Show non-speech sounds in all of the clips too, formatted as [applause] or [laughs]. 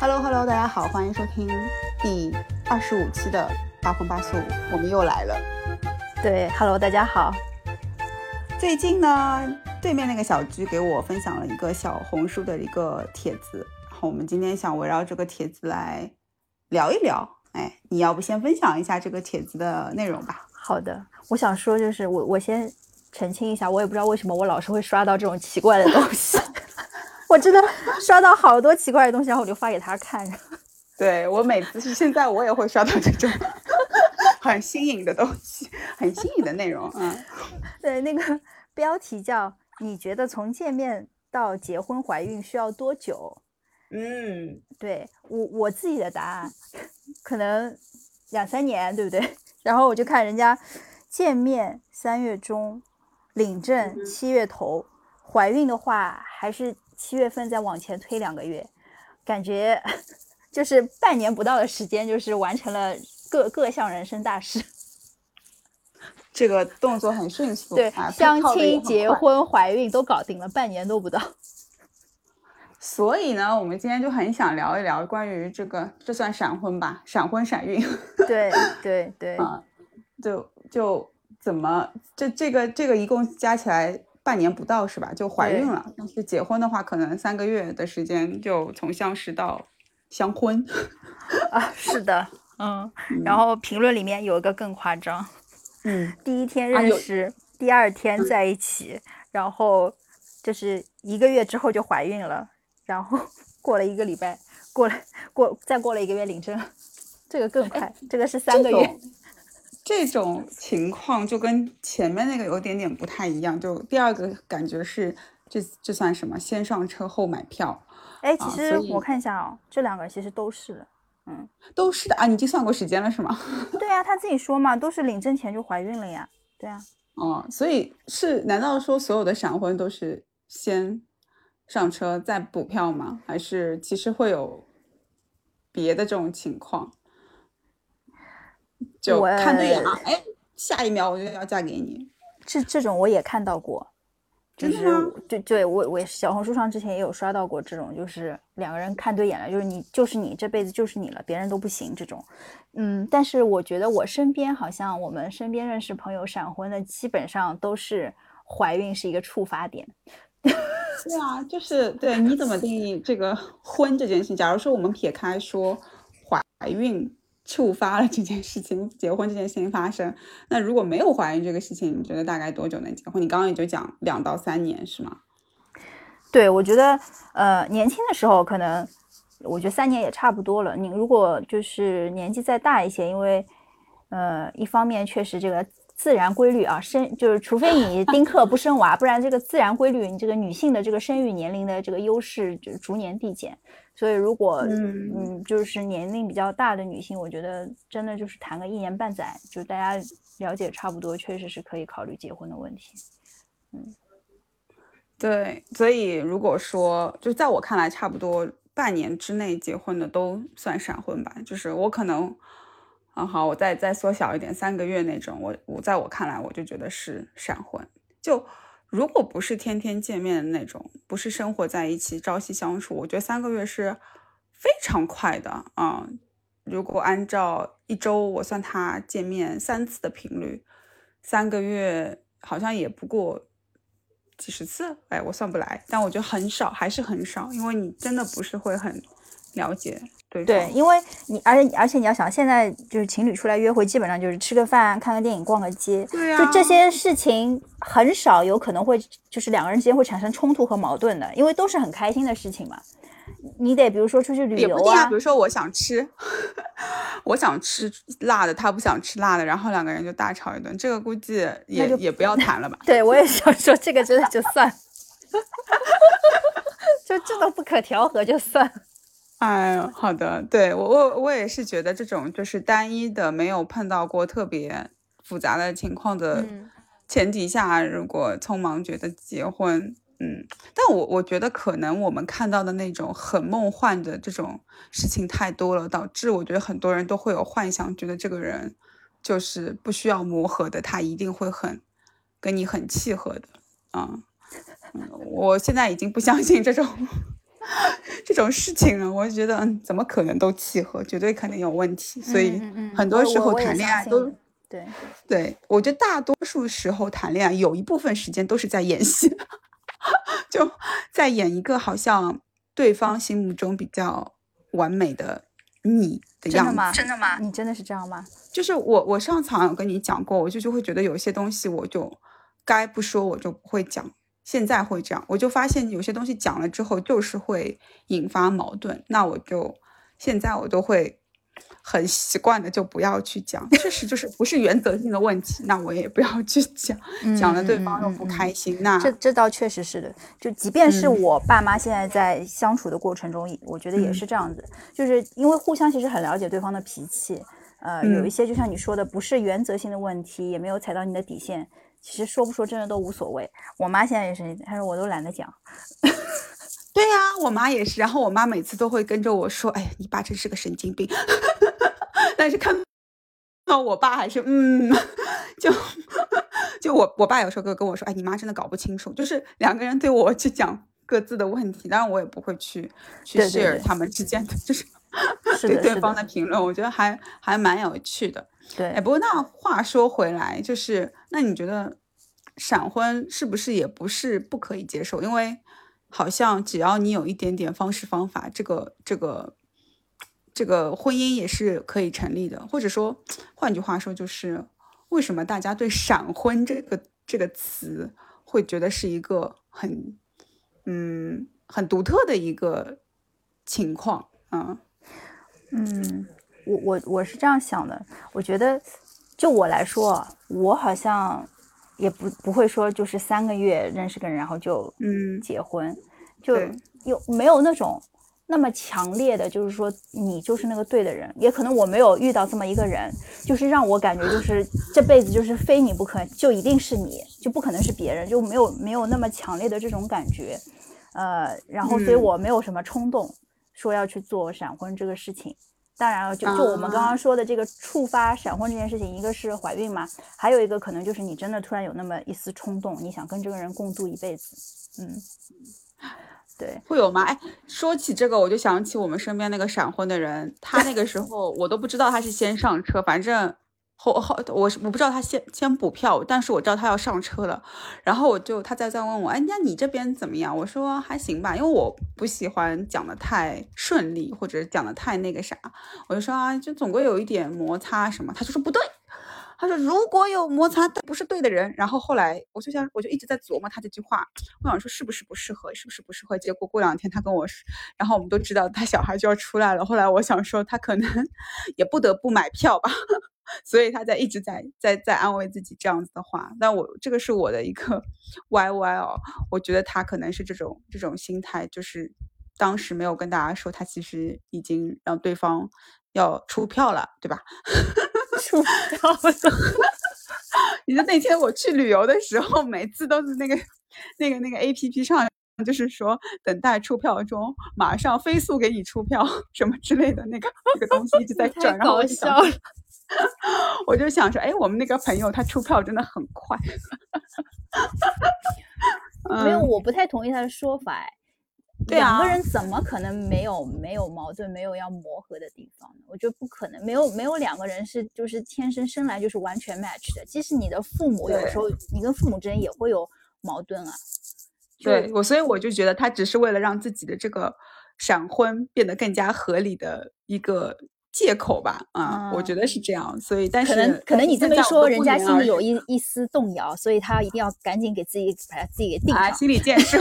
Hello Hello，大家好，欢迎收听第二十五期的八荤八素，我们又来了。对，Hello，大家好。最近呢，对面那个小居给我分享了一个小红书的一个帖子，然后我们今天想围绕这个帖子来聊一聊。哎，你要不先分享一下这个帖子的内容吧？好的，我想说就是我我先澄清一下，我也不知道为什么我老是会刷到这种奇怪的东西。[laughs] 我真的刷到好多奇怪的东西，然后我就发给他看。[laughs] 对我每次是现在我也会刷到这种 [laughs] 很新颖的东西，很新颖的内容。嗯，[laughs] 对，那个标题叫“你觉得从见面到结婚怀孕需要多久？”嗯，对我我自己的答案可能两三年，对不对？然后我就看人家见面三月中，领证七月头，怀孕的话还是。七月份再往前推两个月，感觉就是半年不到的时间，就是完成了各各项人生大事。[laughs] 这个动作很迅速，对，相亲、结婚、怀孕都搞定了，半年都不到。[laughs] 所以呢，我们今天就很想聊一聊关于这个，这算闪婚吧？闪婚闪孕。对 [laughs] 对对。啊，就就怎么这这个这个一共加起来。半年不到是吧？就怀孕了。但是结婚的话，可能三个月的时间就从相识到相婚啊。是的，[laughs] 嗯。然后评论里面有一个更夸张，嗯，第一天认识，第二天在一起，然后就是一个月之后就怀孕了，然后 [laughs] 过了一个礼拜，过了过再过了一个月领证，这个更快，这个是三个月。这种情况就跟前面那个有点点不太一样，就第二个感觉是这这算什么？先上车后买票？哎，其实我看一下哦，这两个其实都是的，嗯，都是的啊。你已经算过时间了是吗？[laughs] 对呀，他自己说嘛，都是领证前就怀孕了呀。对啊。哦，所以是难道说所有的闪婚都是先上车再补票吗？还是其实会有别的这种情况？就看对眼了，哎，下一秒我就要嫁给你。这这种我也看到过，就是对对，我我小红书上之前也有刷到过这种，就是两个人看对眼了，就是你就是你这辈子就是你了，别人都不行这种。嗯，但是我觉得我身边好像我们身边认识朋友闪婚的，基本上都是怀孕是一个触发点。对啊，就是对，你怎么定义这个婚这件事情？假如说我们撇开说怀孕。触发了这件事情，结婚这件事情发生。那如果没有怀孕这个事情，你觉得大概多久能结婚？你刚刚也就讲两到三年，是吗？对，我觉得，呃，年轻的时候可能，我觉得三年也差不多了。你如果就是年纪再大一些，因为，呃，一方面确实这个自然规律啊，生就是除非你丁克不生娃，不然这个自然规律，你这个女性的这个生育年龄的这个优势就逐年递减。所以，如果嗯嗯，就是年龄比较大的女性，我觉得真的就是谈个一年半载，就大家了解差不多，确实是可以考虑结婚的问题。嗯，对，所以如果说，就在我看来，差不多半年之内结婚的都算闪婚吧。就是我可能，嗯，好，我再再缩小一点，三个月那种，我我在我看来，我就觉得是闪婚。就如果不是天天见面的那种，不是生活在一起、朝夕相处，我觉得三个月是非常快的啊。如果按照一周我算他见面三次的频率，三个月好像也不过几十次，哎，我算不来，但我觉得很少，还是很少，因为你真的不是会很了解。对对，因为你，而且而且你要想，现在就是情侣出来约会，基本上就是吃个饭、看个电影、逛个街，对就这些事情很少有可能会就是两个人之间会产生冲突和矛盾的，因为都是很开心的事情嘛。你得比如说出去旅游啊，比如说我想吃，[laughs] 我想吃辣的，他不想吃辣的，然后两个人就大吵一顿，这个估计也也不要谈了吧？[laughs] 对我也想说，这个真的就算，[laughs] 就这都不可调和，就算。哎，好的，对我我我也是觉得这种就是单一的，没有碰到过特别复杂的情况的前提下，如果匆忙觉得结婚，嗯，但我我觉得可能我们看到的那种很梦幻的这种事情太多了，导致我觉得很多人都会有幻想，觉得这个人就是不需要磨合的，他一定会很跟你很契合的，啊，我现在已经不相信这种。[laughs] 这种事情啊，我觉得嗯，怎么可能都契合，绝对肯定有问题。所以很多时候谈恋爱都对对，我觉得大多数时候谈恋爱有一部分时间都是在演戏，[laughs] 就在演一个好像对方心目中比较完美的你的样子。真的吗？你真的是这样吗？就是我，我上次好像有跟你讲过，我就就会觉得有些东西我就该不说，我就不会讲。现在会这样，我就发现有些东西讲了之后就是会引发矛盾，那我就现在我都会很习惯的就不要去讲，确实就是不是原则性的问题，那我也不要去讲，讲了对方又不开心，那这这倒确实是的，就即便是我爸妈现在在相处的过程中，我觉得也是这样子，就是因为互相其实很了解对方的脾气，呃，有一些就像你说的，不是原则性的问题，也没有踩到你的底线。其实说不说真的都无所谓。我妈现在也是，她说我都懒得讲。[laughs] 对呀，我妈也是。然后我妈每次都会跟着我说：“哎呀，你爸真是个神经病。[laughs] ”但是看到我爸还是嗯，就 [laughs] 就我我爸有时候跟跟我说：“哎，你妈真的搞不清楚。”就是两个人对我去讲各自的问题，当然我也不会去去 share 他们之间的，就是 [laughs] 对对方的评论。我觉得还还蛮有趣的。对，哎，不过那话说回来，就是那你觉得闪婚是不是也不是不可以接受？因为好像只要你有一点点方式方法，这个这个这个婚姻也是可以成立的。或者说，换句话说，就是为什么大家对闪婚这个这个词会觉得是一个很嗯很独特的一个情况啊？嗯。我我我是这样想的，我觉得就我来说，我好像也不不会说就是三个月认识个人，然后就嗯结婚，就有没有那种那么强烈的，就是说你就是那个对的人，也可能我没有遇到这么一个人，就是让我感觉就是 [laughs] 这辈子就是非你不可，就一定是你就不可能是别人，就没有没有那么强烈的这种感觉，呃，然后所以我没有什么冲动说要去做闪婚这个事情。当然了，就就我们刚刚说的这个触发闪婚这件事情，一个是怀孕嘛，还有一个可能就是你真的突然有那么一丝冲动，你想跟这个人共度一辈子，嗯，对，会有吗？哎，说起这个，我就想起我们身边那个闪婚的人，他那个时候我都不知道他是先上车，反正。后后我我不知道他先先补票，但是我知道他要上车了，然后我就他再再问我，哎，那你这边怎么样？我说还行吧，因为我不喜欢讲的太顺利或者讲的太那个啥，我就说啊，就总归有一点摩擦什么。他就说不对，他说如果有摩擦，他不是对的人。然后后来我就想，我就一直在琢磨他这句话，我想说是不是不适合，是不是不适合？结果过两天他跟我，然后我们都知道他小孩就要出来了。后来我想说他可能 [laughs] 也不得不买票吧。所以他在一直在在在安慰自己这样子的话，但我这个是我的一个 [laughs] Y Y 哦，我觉得他可能是这种这种心态，就是当时没有跟大家说，他其实已经让对方要出票了，对吧？[laughs] 出票了。[laughs] 你知道那天我去旅游的时候，每次都是那个那个那个 A P P 上，就是说等待出票中，马上飞速给你出票什么之类的那个那个东西一直在转，然后我就想。我就想说，哎，我们那个朋友他出票真的很快。没有，我不太同意他的说法。哎，两个人怎么可能没有没有矛盾，没有要磨合的地方呢？我觉得不可能，没有没有两个人是就是天生生来就是完全 match 的。即使你的父母有时候，你跟父母之间也会有矛盾啊。对我，所以我就觉得他只是为了让自己的这个闪婚变得更加合理的一个。借口吧，啊，我觉得是这样，所以但是可能可能你这么一说，人家心里有一一丝动摇，所以他一定要赶紧给自己把他自己给定啊，心理建设，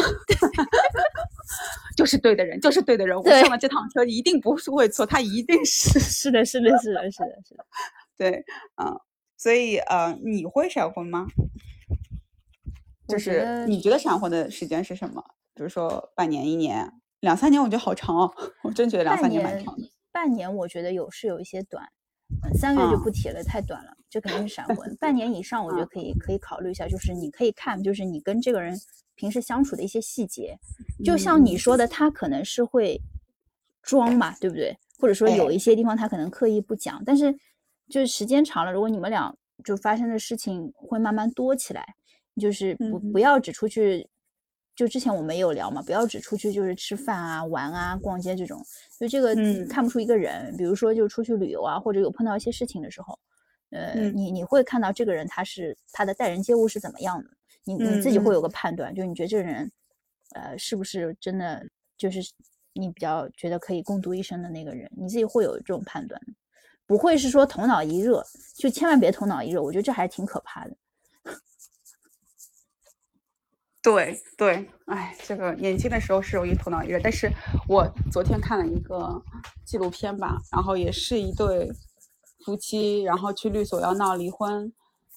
[laughs] 就是对的人，就是对的人，我上了这趟车一定不是会错，他一定是 [laughs] 是的，是的，是的，是的，是的，[laughs] 对，嗯，所以呃，你会闪婚吗？就是你觉得闪婚的时间是什么？比如说半年、一年、两三年，我觉得好长哦，我真觉得两三年蛮长的。半年我觉得有是有一些短，三个月就不提了，太短了，这肯定是闪婚。半 [laughs] 年以上，我觉得可以可以考虑一下，就是你可以看，就是你跟这个人平时相处的一些细节，就像你说的，他可能是会装嘛，对不对？或者说有一些地方他可能刻意不讲，但是就是时间长了，如果你们俩就发生的事情会慢慢多起来，就是不不要只出去就之前我们也有聊嘛，不要只出去就是吃饭啊、玩啊、逛街这种，就这个嗯看不出一个人。比如说就出去旅游啊，或者有碰到一些事情的时候，呃，嗯你你会看到这个人他是他的待人接物是怎么样的，你你自己嗯会有个判断，就是你觉得这个人，呃，是不是真的就是你比较觉得可以共度一生的那个人，你自己会有这种判断，不会是说头脑一热，就千万别头脑一热，我觉得这还是挺可怕的。对对，哎，这个年轻的时候是容易头脑一热，但是我昨天看了一个纪录片吧，然后也是一对夫妻，然后去律所要闹离婚，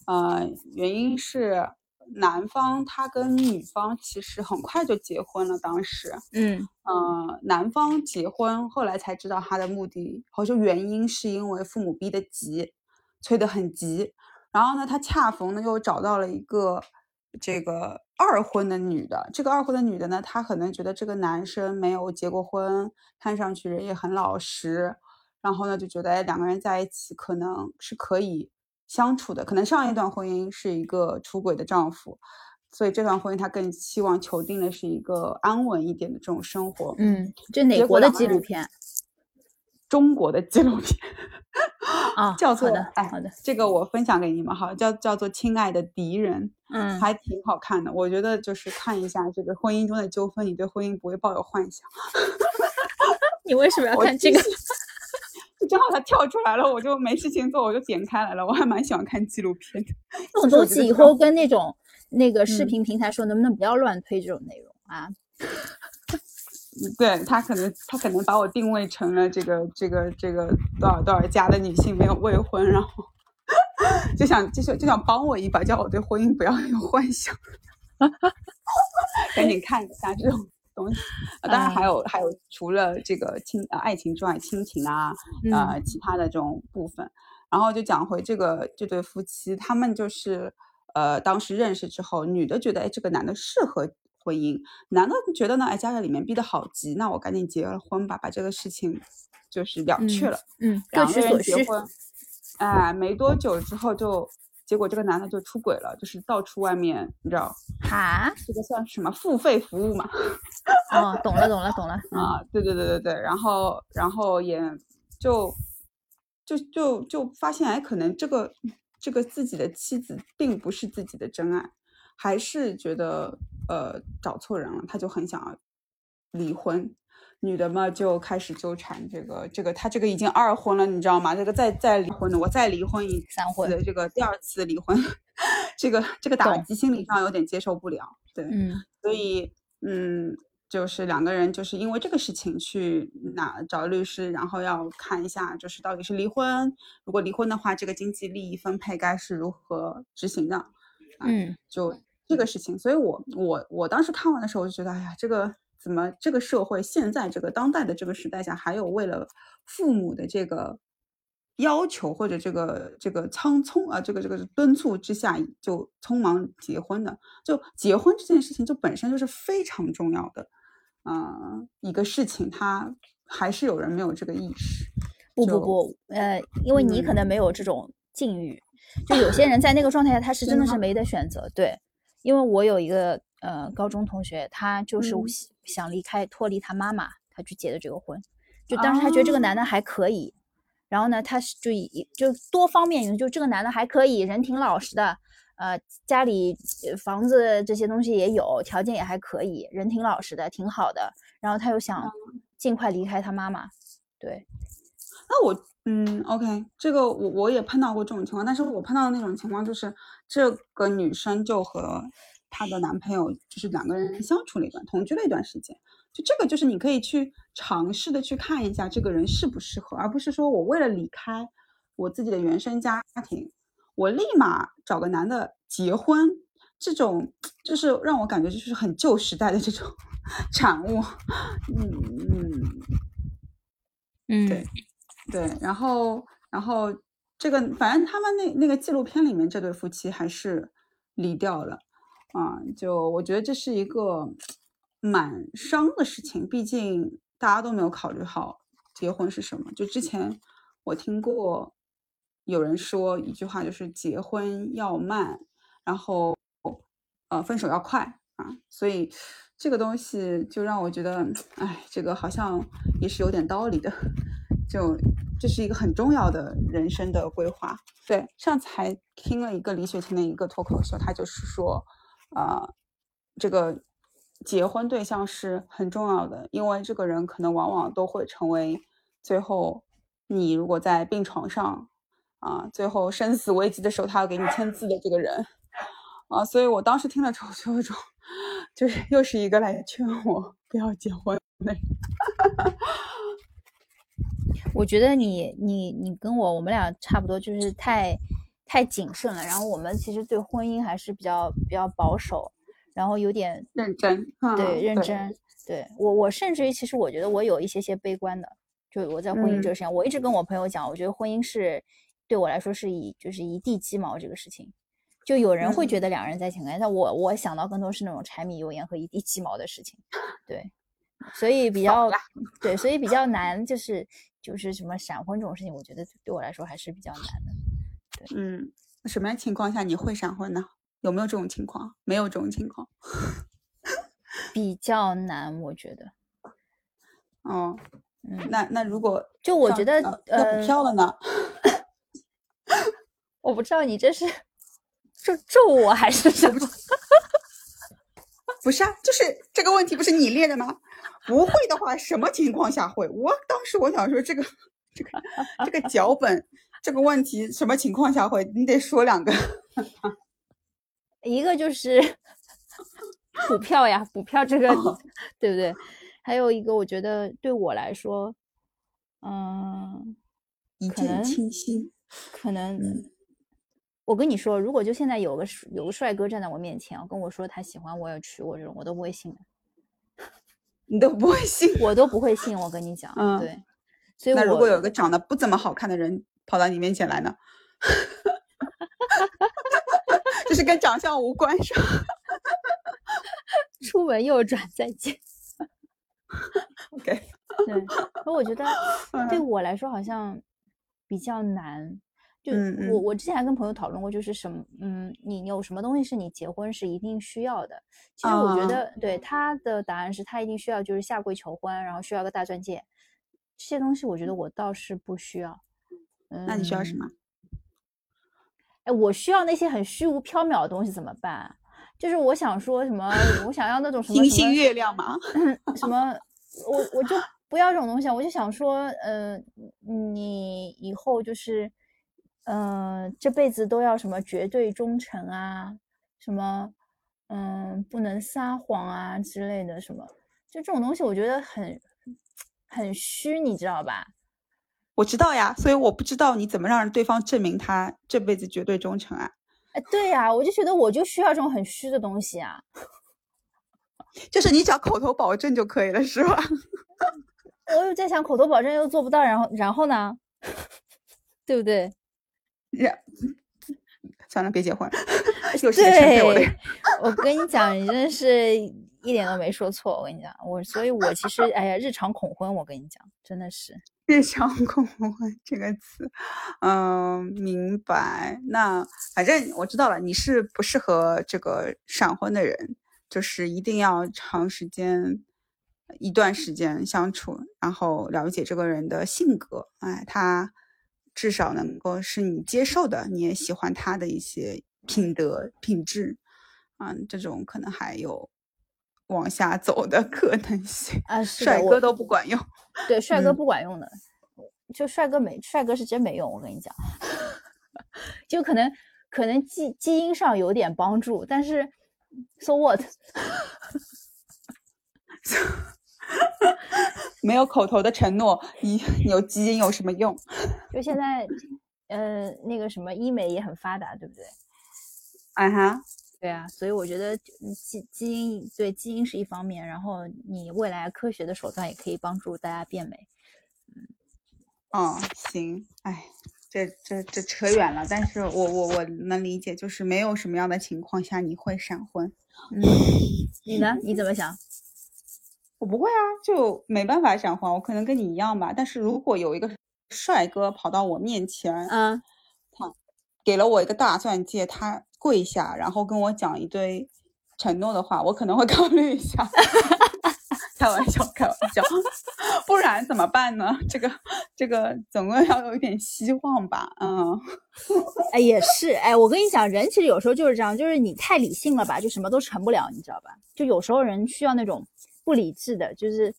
呃，原因是男方他跟女方其实很快就结婚了，当时，嗯呃，男方结婚，后来才知道他的目的，好像原因是因为父母逼得急，催得很急。然后呢，他恰逢呢又找到了一个这个二婚的女的。这个二婚的女的呢，她可能觉得这个男生没有结过婚，看上去人也很老实，然后呢就觉得哎两个人在一起可能是可以相处的。可能上一段婚姻是一个出轨的丈夫，所以这段婚姻她更希望求定的是一个安稳一点的这种生活。嗯，这哪结国的纪录片中国的纪录片啊？叫做好的哎，好的，这个我分享给你们哈，叫叫做《亲爱的敌人》，嗯还挺好看的。我觉得就是看一下这个婚姻中的纠纷，你对婚姻不会抱有幻想。[laughs] 你为什么要看这个？就正好它跳出来了，我就没事情做，我就点开来了。我还蛮喜欢看纪录片的。这种东西以后跟那种那个视嗯频平台说，能不能不要乱推这种内容啊？对他可能他可能把我定位成了这个这个这个多少多少家的女性没有未婚，然后就想就想就想帮我一把，叫我对婚姻不要有幻想。[laughs] 赶紧看一下这种东西。呃当然还有还有除了这个亲呃爱情之外，亲情啊呃其他的这种部分。然后就讲回这个这对夫妻，他们就是呃当时认识之后，女的觉得哎这个男的适合婚姻，男的觉得呢哎家里里面逼得好急，那我赶紧结了婚吧，把这个事情就是了却嗯了。嗯，各两个人。结婚，哎，没多久之后就，结果这个男的就出轨了，就是到处外面，你知道，哈，这个算什么付费服务嘛？[laughs] 哦，懂了，懂了，懂了。嗯啊，对对对对对，然后然后也就就就就发现，哎，可能这个这个自己的妻子并不是自己的真爱，还是觉得呃找错人了，他就很想要离婚。女的嘛就开始纠缠这个这个，他这个已经二婚了，你知道吗？这个再再离婚的，我再离婚一三婚的，这个第二次离婚，[laughs] 这个这个打击心理上有点接受不了，对，嗯所以嗯，就是两个人就是因为这个事情去哪找律师，然后要看一下，就是到底是离婚，如果离婚的话，这个经济利益分配该是如何执行的，嗯就这个事情。所以我我我当时看完的时候，我就觉得，哎呀，这个怎么这个社会现在这个当代的这个时代下，还有为了父母的这个。要求或者这个这个仓匆啊，这个这个敦促之下就匆忙结婚的，就结婚这件事情就本身就是非常重要的，呃，一个事情，他还是有人没有这个意识。不不不，呃，因为你可嗯能没有这种境遇，就有些人在那个状态下，他是真的是没得选择。对，因为我有一个呃高中同学，他就是嗯。想想离开脱离他妈妈，他去结的这个婚，就当时他觉得这个男的还可以，然后呢，他是就以就多方面原因，就这个男的还可以，人挺老实的，呃，家里呃房子这些东西也有，条件也还可以，人挺老实的，挺好的，然后他又想尽快离开他妈妈，对，那我嗯，OK，这个我我也碰到过这种情况，但是我碰到的那种情况就是这个女生就和她的男朋友就是两个人相处了一段，同居了一段时间，就这个就是你可以去尝试的去看一下这个人适不适合，而不是说我为了离开我自己的原生家庭，我立马找个男的结婚，这种就是让我感觉就是很旧时代的这种 [laughs] 产物，嗯嗯。嗯对对，然后然后这个反正他们那那个纪录片里面这对夫妻还是离掉了，啊、就我觉得这是一个蛮伤的事情，毕竟大家都没有考虑好结婚是什么。就之前我听过有人说一句话，就是结婚要慢，然后呃分手要快。啊，所以这个东西就让我觉得，哎，这个好像也是有点道理的，就这是一个很重要的人生的规划。对，上次还听了一个李雪琴的一个脱口秀，他就是说，啊，这个结婚对象是很重要的，因为这个人可能往往都会成为最后你如果在病床上啊，最后生死危机的时候，他要给你签字的这个人。啊，所以我当时听了之后就有种，就是又是一个来劝我不要结婚的。我觉得你你你跟我我们俩差不多，就是太太谨慎了。然后我们其实对婚姻还是比较比较保守，然后有点认真，对认真。对我我甚至于其实我觉得我有一些些悲观的，就我在婚姻这个事情，我一直跟我朋友讲，我觉得婚姻是对我来说是以就是一地鸡毛这个事情。就有人会觉得两人在一起，但我我想到更多是那种柴米油盐和一地鸡毛的事情，对，所以比较对，所以比较难，就是就是什么闪婚这种事情，我觉得对我来说还是比较难的。对，嗯，什么样情况下你会闪婚呢？有没有这种情况？没有这种情况，[laughs] 比较难，我觉得。哦，嗯，那那如果就我觉得呃补票了呢？[laughs] 我不知道你这是。咒咒我还是什么？[laughs] 不是啊，就是这个问题不是你列的吗？不会的话，什么情况下会？我当时我想说这个这个这个脚本这个问题什么情况下会？你得说两个，[laughs] 一个就是补票呀，补票这个对不对？还有一个，我觉得对我来说，嗯，一见倾心，可能。我跟你说，如果就现在有个有个帅哥站在我面前，跟我说他喜欢我要娶我这种，我都不会信的。你都不会信，我都不会信。我跟你讲，嗯，对。所以，那如果有个长得不怎么好看的人跑到你面前来呢？[laughs] 就是跟长相无关，是吧？[laughs] 出门右转，再见。[laughs] OK。对，可我觉得对我来说好像比较难。就我我之前还跟朋友讨论过，就是什么，嗯，你有什么东西是你结婚是一定需要的？其实我觉得，对他的答案是他一定需要，就是下跪求婚，然后需要个大钻戒，这些东西我觉得我倒是不需要。嗯那你需要什么？哎，我需要那些很虚无缥缈的东西怎么办？就是我想说什么，我想要那种什么星星月亮吗？[laughs] 什么？我我就不要这种东西，我就想说，嗯，你以后就是。嗯，这辈子都要什么绝对忠诚啊，什么嗯不能撒谎啊之类的，什么就这种东西，我觉得很很虚，你知道吧？我知道呀，所以我不知道你怎么让对方证明他这辈子绝对忠诚啊？哎，对呀，我就觉得我就需要这种很虚的东西啊，[laughs] 就是你只要口头保证就可以了，是吧？[laughs] 我又在想，口头保证又做不到，然后然后呢？[laughs] 对不对？呀，算了，别结婚，有时间陪我的。[laughs] 我跟你讲，你真是一点都没说错。我跟你讲，我所以，我其实，哎呀，日常恐婚，我跟你讲，真的是日常恐婚这个词，嗯，明白。那反正我知道了，你是不适合这个闪婚的人，就是一定要长时间一段时间相处，然后了解这个人的性格，哎，他。至少能够是你接受的，你也喜欢他的一些品德品质，嗯，这种可能还有往下走的 [laughs] 可能性啊。帅哥都不管用，对，帅哥不管用的，就帅哥没帅哥是真没用，我跟你讲，[laughs] 就可能可能基基因上有点帮助，但是 so what？[laughs] 没有口头的承诺，你有基因有什么用？就现在，呃，那个什么医美也很发达，对不对？啊哈，对啊，所以我觉得基基因对基因是一方面，然后你未来科学的手段也可以帮助大家变美。嗯，哦，行，哎，这这这扯远了，但是我我我能理解，就是没有什么样的情况下你会闪婚。嗯，[sniffs] 你呢？你怎么想？我不会啊，就没办法闪婚。我可能跟你一样吧。但是如果有一个帅哥跑到我面前，嗯，他给了我一个大钻戒，他跪下，然后跟我讲一堆承诺的话，我可能会 [laughs] 考虑一下。[laughs] 开玩笑，开玩笑，[laughs] 不然怎么办呢？这个，这个总归要有一点希望吧。嗯，哎，也是，哎，我跟你讲，人其实有时候就是这样，就是你太理性了吧，就什么都成不了，你知道吧？就有时候人需要那种不理智的，就是，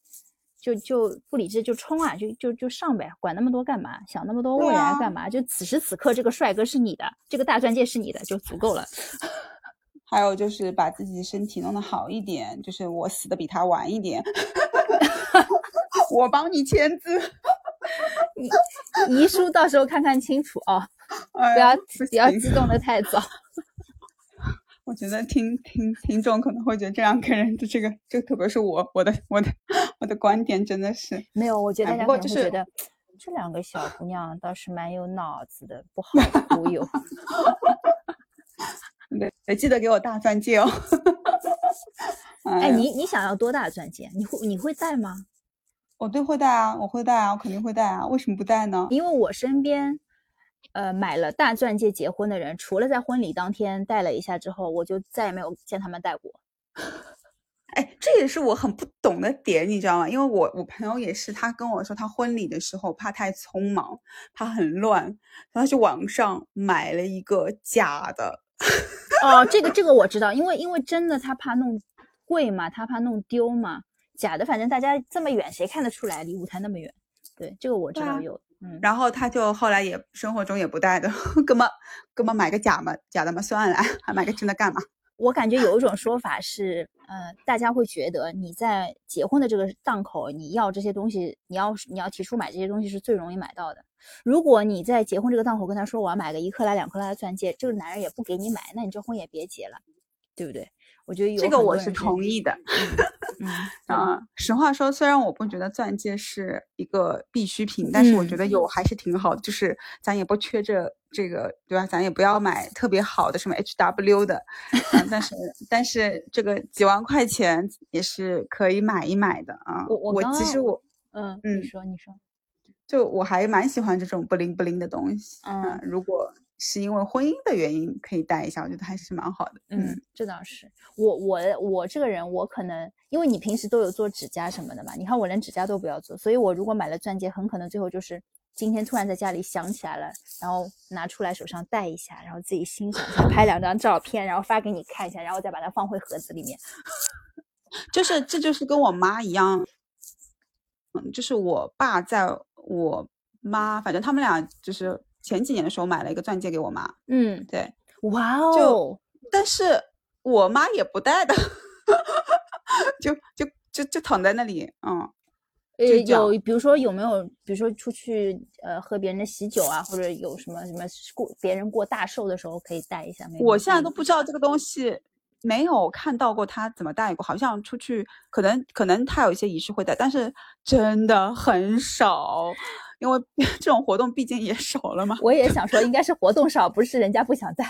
就就不理智就冲啊，就就就上呗，管那么多干嘛？想那么多未来干嘛？就此时此刻这个帅哥是你的，这个大钻戒是你的，就足够了。[laughs] 还有就是把自己身体弄得好一点，就是我死的比他晚一点，[laughs] 我帮你签字，[laughs] 遗书到时候看看清楚啊，不要不要激动的太早。我觉得听听听众可能会觉得这两个人的这个，就特别是我我的我的 [laughs] 我的观点真的是没有，我觉得大家可能会觉得 [laughs] 这两个小姑娘倒是蛮有脑子的，不好 [laughs] 忽悠。对，记得给我大钻戒哦。哎，你你想要多大的钻戒？你会你会戴吗？我对会戴啊，我会戴啊，我肯定会戴啊。为什么不戴呢？因为我身边，呃，买了大钻戒结婚的人，除了在婚礼当天戴了一下之后，我就再也没有见他们戴过。哎，这也是我很不懂的点，你知道吗？因为我我朋友也是，他跟我说，他婚礼的时候怕太匆忙，怕很乱，他就网上买了一个假的。哦，这个这个我知道，因为因为真的他怕弄贵嘛，他怕弄丢嘛。假的，反正大家这么远，谁看得出来？离舞台那么远，对，这个我知道有。嗯，然后他就后来也生活中也不戴的，哥们哥们买个假嘛，假的嘛算了，还买个真的干嘛？我感觉有一种说法是，[laughs] 呃，大家会觉得你在结婚的这个档口，你要这些东西，你要你要提出买这些东西是最容易买到的。如果你在结婚这个档口跟他说我要买个一克拉、两克拉的钻戒，这个男人也不给你买，那你这婚也别结了，对不对？我觉得有这个我是同意的。嗯 [laughs] 啊，实话说，虽然我不觉得钻戒是一个必需品，但是我觉得有还是挺好的。就是咱也不缺这这个，对吧？咱也不要买特别好的什么 HW 的，但是但是这个几万块钱也是可以买一买的啊。我我其实我嗯嗯，你说你说。就我还蛮喜欢这种不灵不灵的东西，嗯，如果是因为婚姻的原因可以戴一下，我觉得还是蛮好的。嗯，这倒是。我我我这个人，我可能因为你平时都有做指甲什么的嘛，你看我连指甲都不要做，所以我如果买了钻戒，很可能最后就是今天突然在家里想起来了，然后拿出来手上戴一下，然后自己欣赏一下，拍两张照片，然后发给你看一下，然后再把它放回盒子里面。[laughs] 就是这就是跟我妈一样，嗯，就是我爸在。我妈，反正他们俩就是前几年的时候买了一个钻戒给我妈。嗯，对，哇哦！就，但是我妈也不戴的，[laughs] 就就就就躺在那里，嗯。呃，有，比如说有没有，比如说出去呃喝别人的喜酒啊，或者有什么什么过别人过大寿的时候可以戴一下。我现在都不知道这个东西。没有看到过他怎么戴过，好像出去可能可能他有一些仪式会戴，但是真的很少，因为 [laughs] 这种活动毕竟也少了嘛。[laughs] 我也想说，应该是活动少，不是人家不想戴。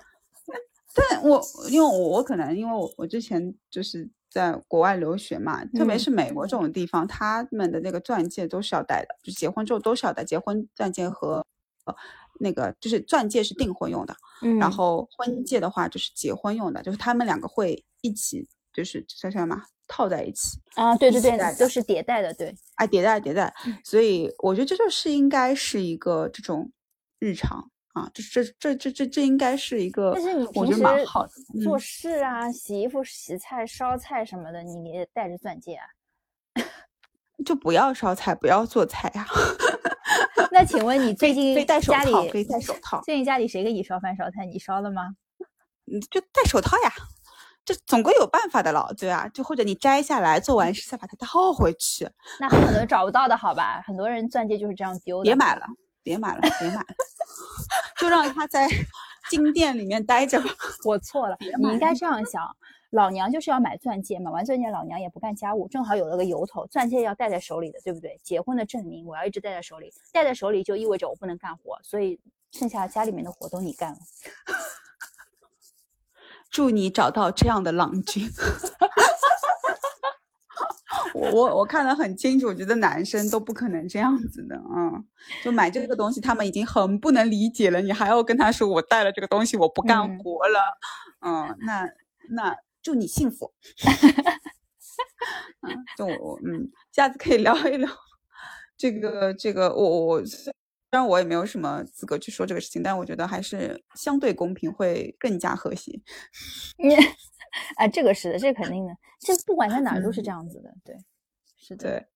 [laughs] 但我因为我我可能因为我我之前就是在国外留学嘛，特别是美国这种地方，他们的那个钻戒都是要戴的，就结婚之后都是要戴结婚钻戒和呃。那个就是钻戒是订婚用的，嗯，然后婚戒的话就是结婚用的，就是他们两个会一起，就是叫什么套在一起啊？对对对，都是叠戴的，对，啊，叠戴叠戴，所以我觉得这就是应该是一个这种日常啊，这这这这这这应该是一个，但是你平时做事啊，洗衣服、洗菜、烧菜什么的，你也带着钻戒啊？[laughs] 就不要烧菜，不要做菜呀。[laughs] 那请问你最近家里可以戴手套？最近家里谁给你烧饭烧菜？你烧了吗？你，就戴手套呀，这总归有办法的了，对啊，就或者你摘下来做完事再把它套回去。那很多找不到的好吧？很多人钻戒就是这样丢的。别买了，别买了，别买了，[laughs] 就让它在金店里面待着吧。[laughs] 我错了，你应该这样想。老娘就是要买钻戒，买完钻戒老娘也不干家务，正好有了个由头。钻戒要戴在手里的，对不对？结婚的证明我要一直戴在手里，戴在手里就意味着我不能干活，所以剩下家里面的活都你干了。[laughs] 祝你找到这样的郎君。[laughs] 我我我看得很清楚，我觉得男生都不可能这样子的嗯！就买这个东西，他们已经很不能理解了，你还要跟他说我带了这个东西我不干活了，嗯，那。那祝你幸福。[laughs] 嗯，就我嗯，下次可以聊一聊这个这个，我我虽然我也没有什么资格去说这个事情，但我觉得还是相对公平会更加和谐。你啊，这个是的，这肯定的，这不管在哪儿都是这样子的，对，是的，对。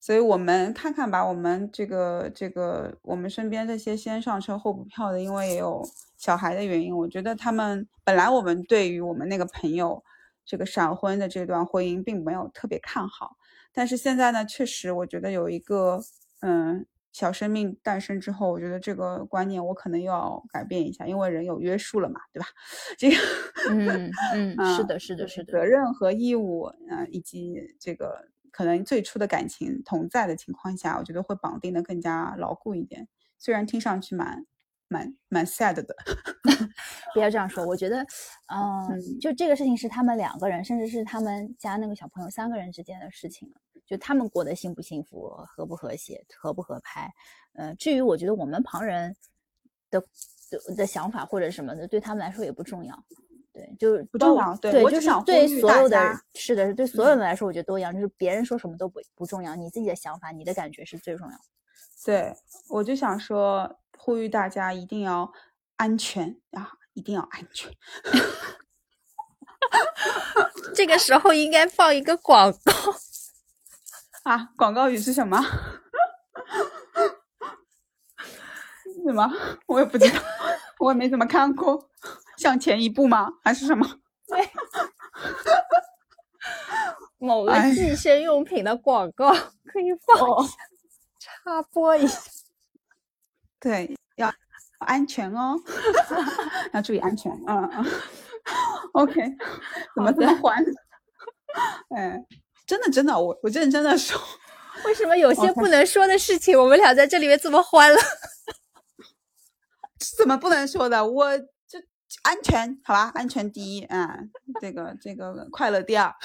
所以我们看看吧，我们这个这个我们身边这些先上车后补票的，因为也有小孩的原因，我觉得他们本来我们对于我们那个朋友这个闪婚的这段婚姻并没有特别看好，但是现在呢，确实我觉得有一个嗯小生命诞生之后，我觉得这个观念我可能又要改变一下，因为人有约束了嘛，对吧？[laughs] 这个嗯嗯，是的，是的，是的，责任和义务，嗯，以及这个。可能最初的感情同在的情况下，我觉得会绑定的更加牢固一点。虽然听上去蛮蛮蛮 sad 的，[laughs] 不要这样说。我觉得，嗯，就这个事情是他们两个人，甚至是他们家那个小朋友三个人之间的事情了。就他们过得幸不幸福、和不和谐、合不合拍，嗯，至于我觉得我们旁人的的的想法或者什么的，对他们来说也不重要。对，就是不重要。对，就是对所有的，是的，是对所有人来说，我觉得都一样。就是别人说什么都不不重要，你自己的想法、你的感觉是最重要。对，我就想说，呼吁大家一定要安全啊，一定要安全。[laughs] 这个时候应该放一个广告啊，广告语是什么？[laughs] 什么？我也不知道，我也没怎么看过。向前一步吗？还是什么？对，[laughs] 某个计生用品的广告可以放插播一下。对，要安全哦，[laughs] 要注意安全。嗯嗯。OK，怎么这么欢？哎，真的真的，我我认真的说，[laughs] 为什么有些不能说的事情，我们俩在这里面这么欢乐？[laughs] 怎么不能说的？我。安全，好吧，安全第一，嗯，这个这个快乐第二。[laughs]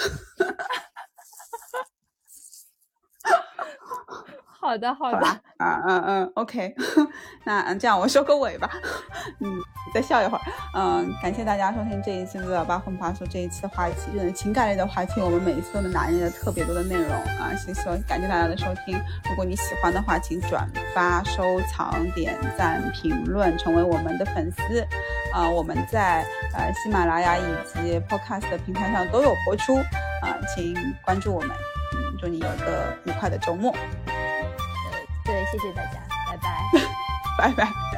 好的，好的，啊嗯嗯，OK，[laughs] 那这样我收个尾吧，[laughs] 嗯，再笑一会儿，嗯，感谢大家收听这一期的八荤八素，这一期的话题，就是情感类的话题，我们每一次都能拿捏的特别多的内容啊，谢谢，感谢大家的收听，如果你喜欢的话，请转发、收藏、点赞、评论，成为我们的粉丝，啊，我们在呃喜马拉雅以及 Podcast 的平台上都有播出，啊，请关注我们，嗯，祝你有一个愉快的周末。谢谢大家，拜拜，[laughs] 拜拜。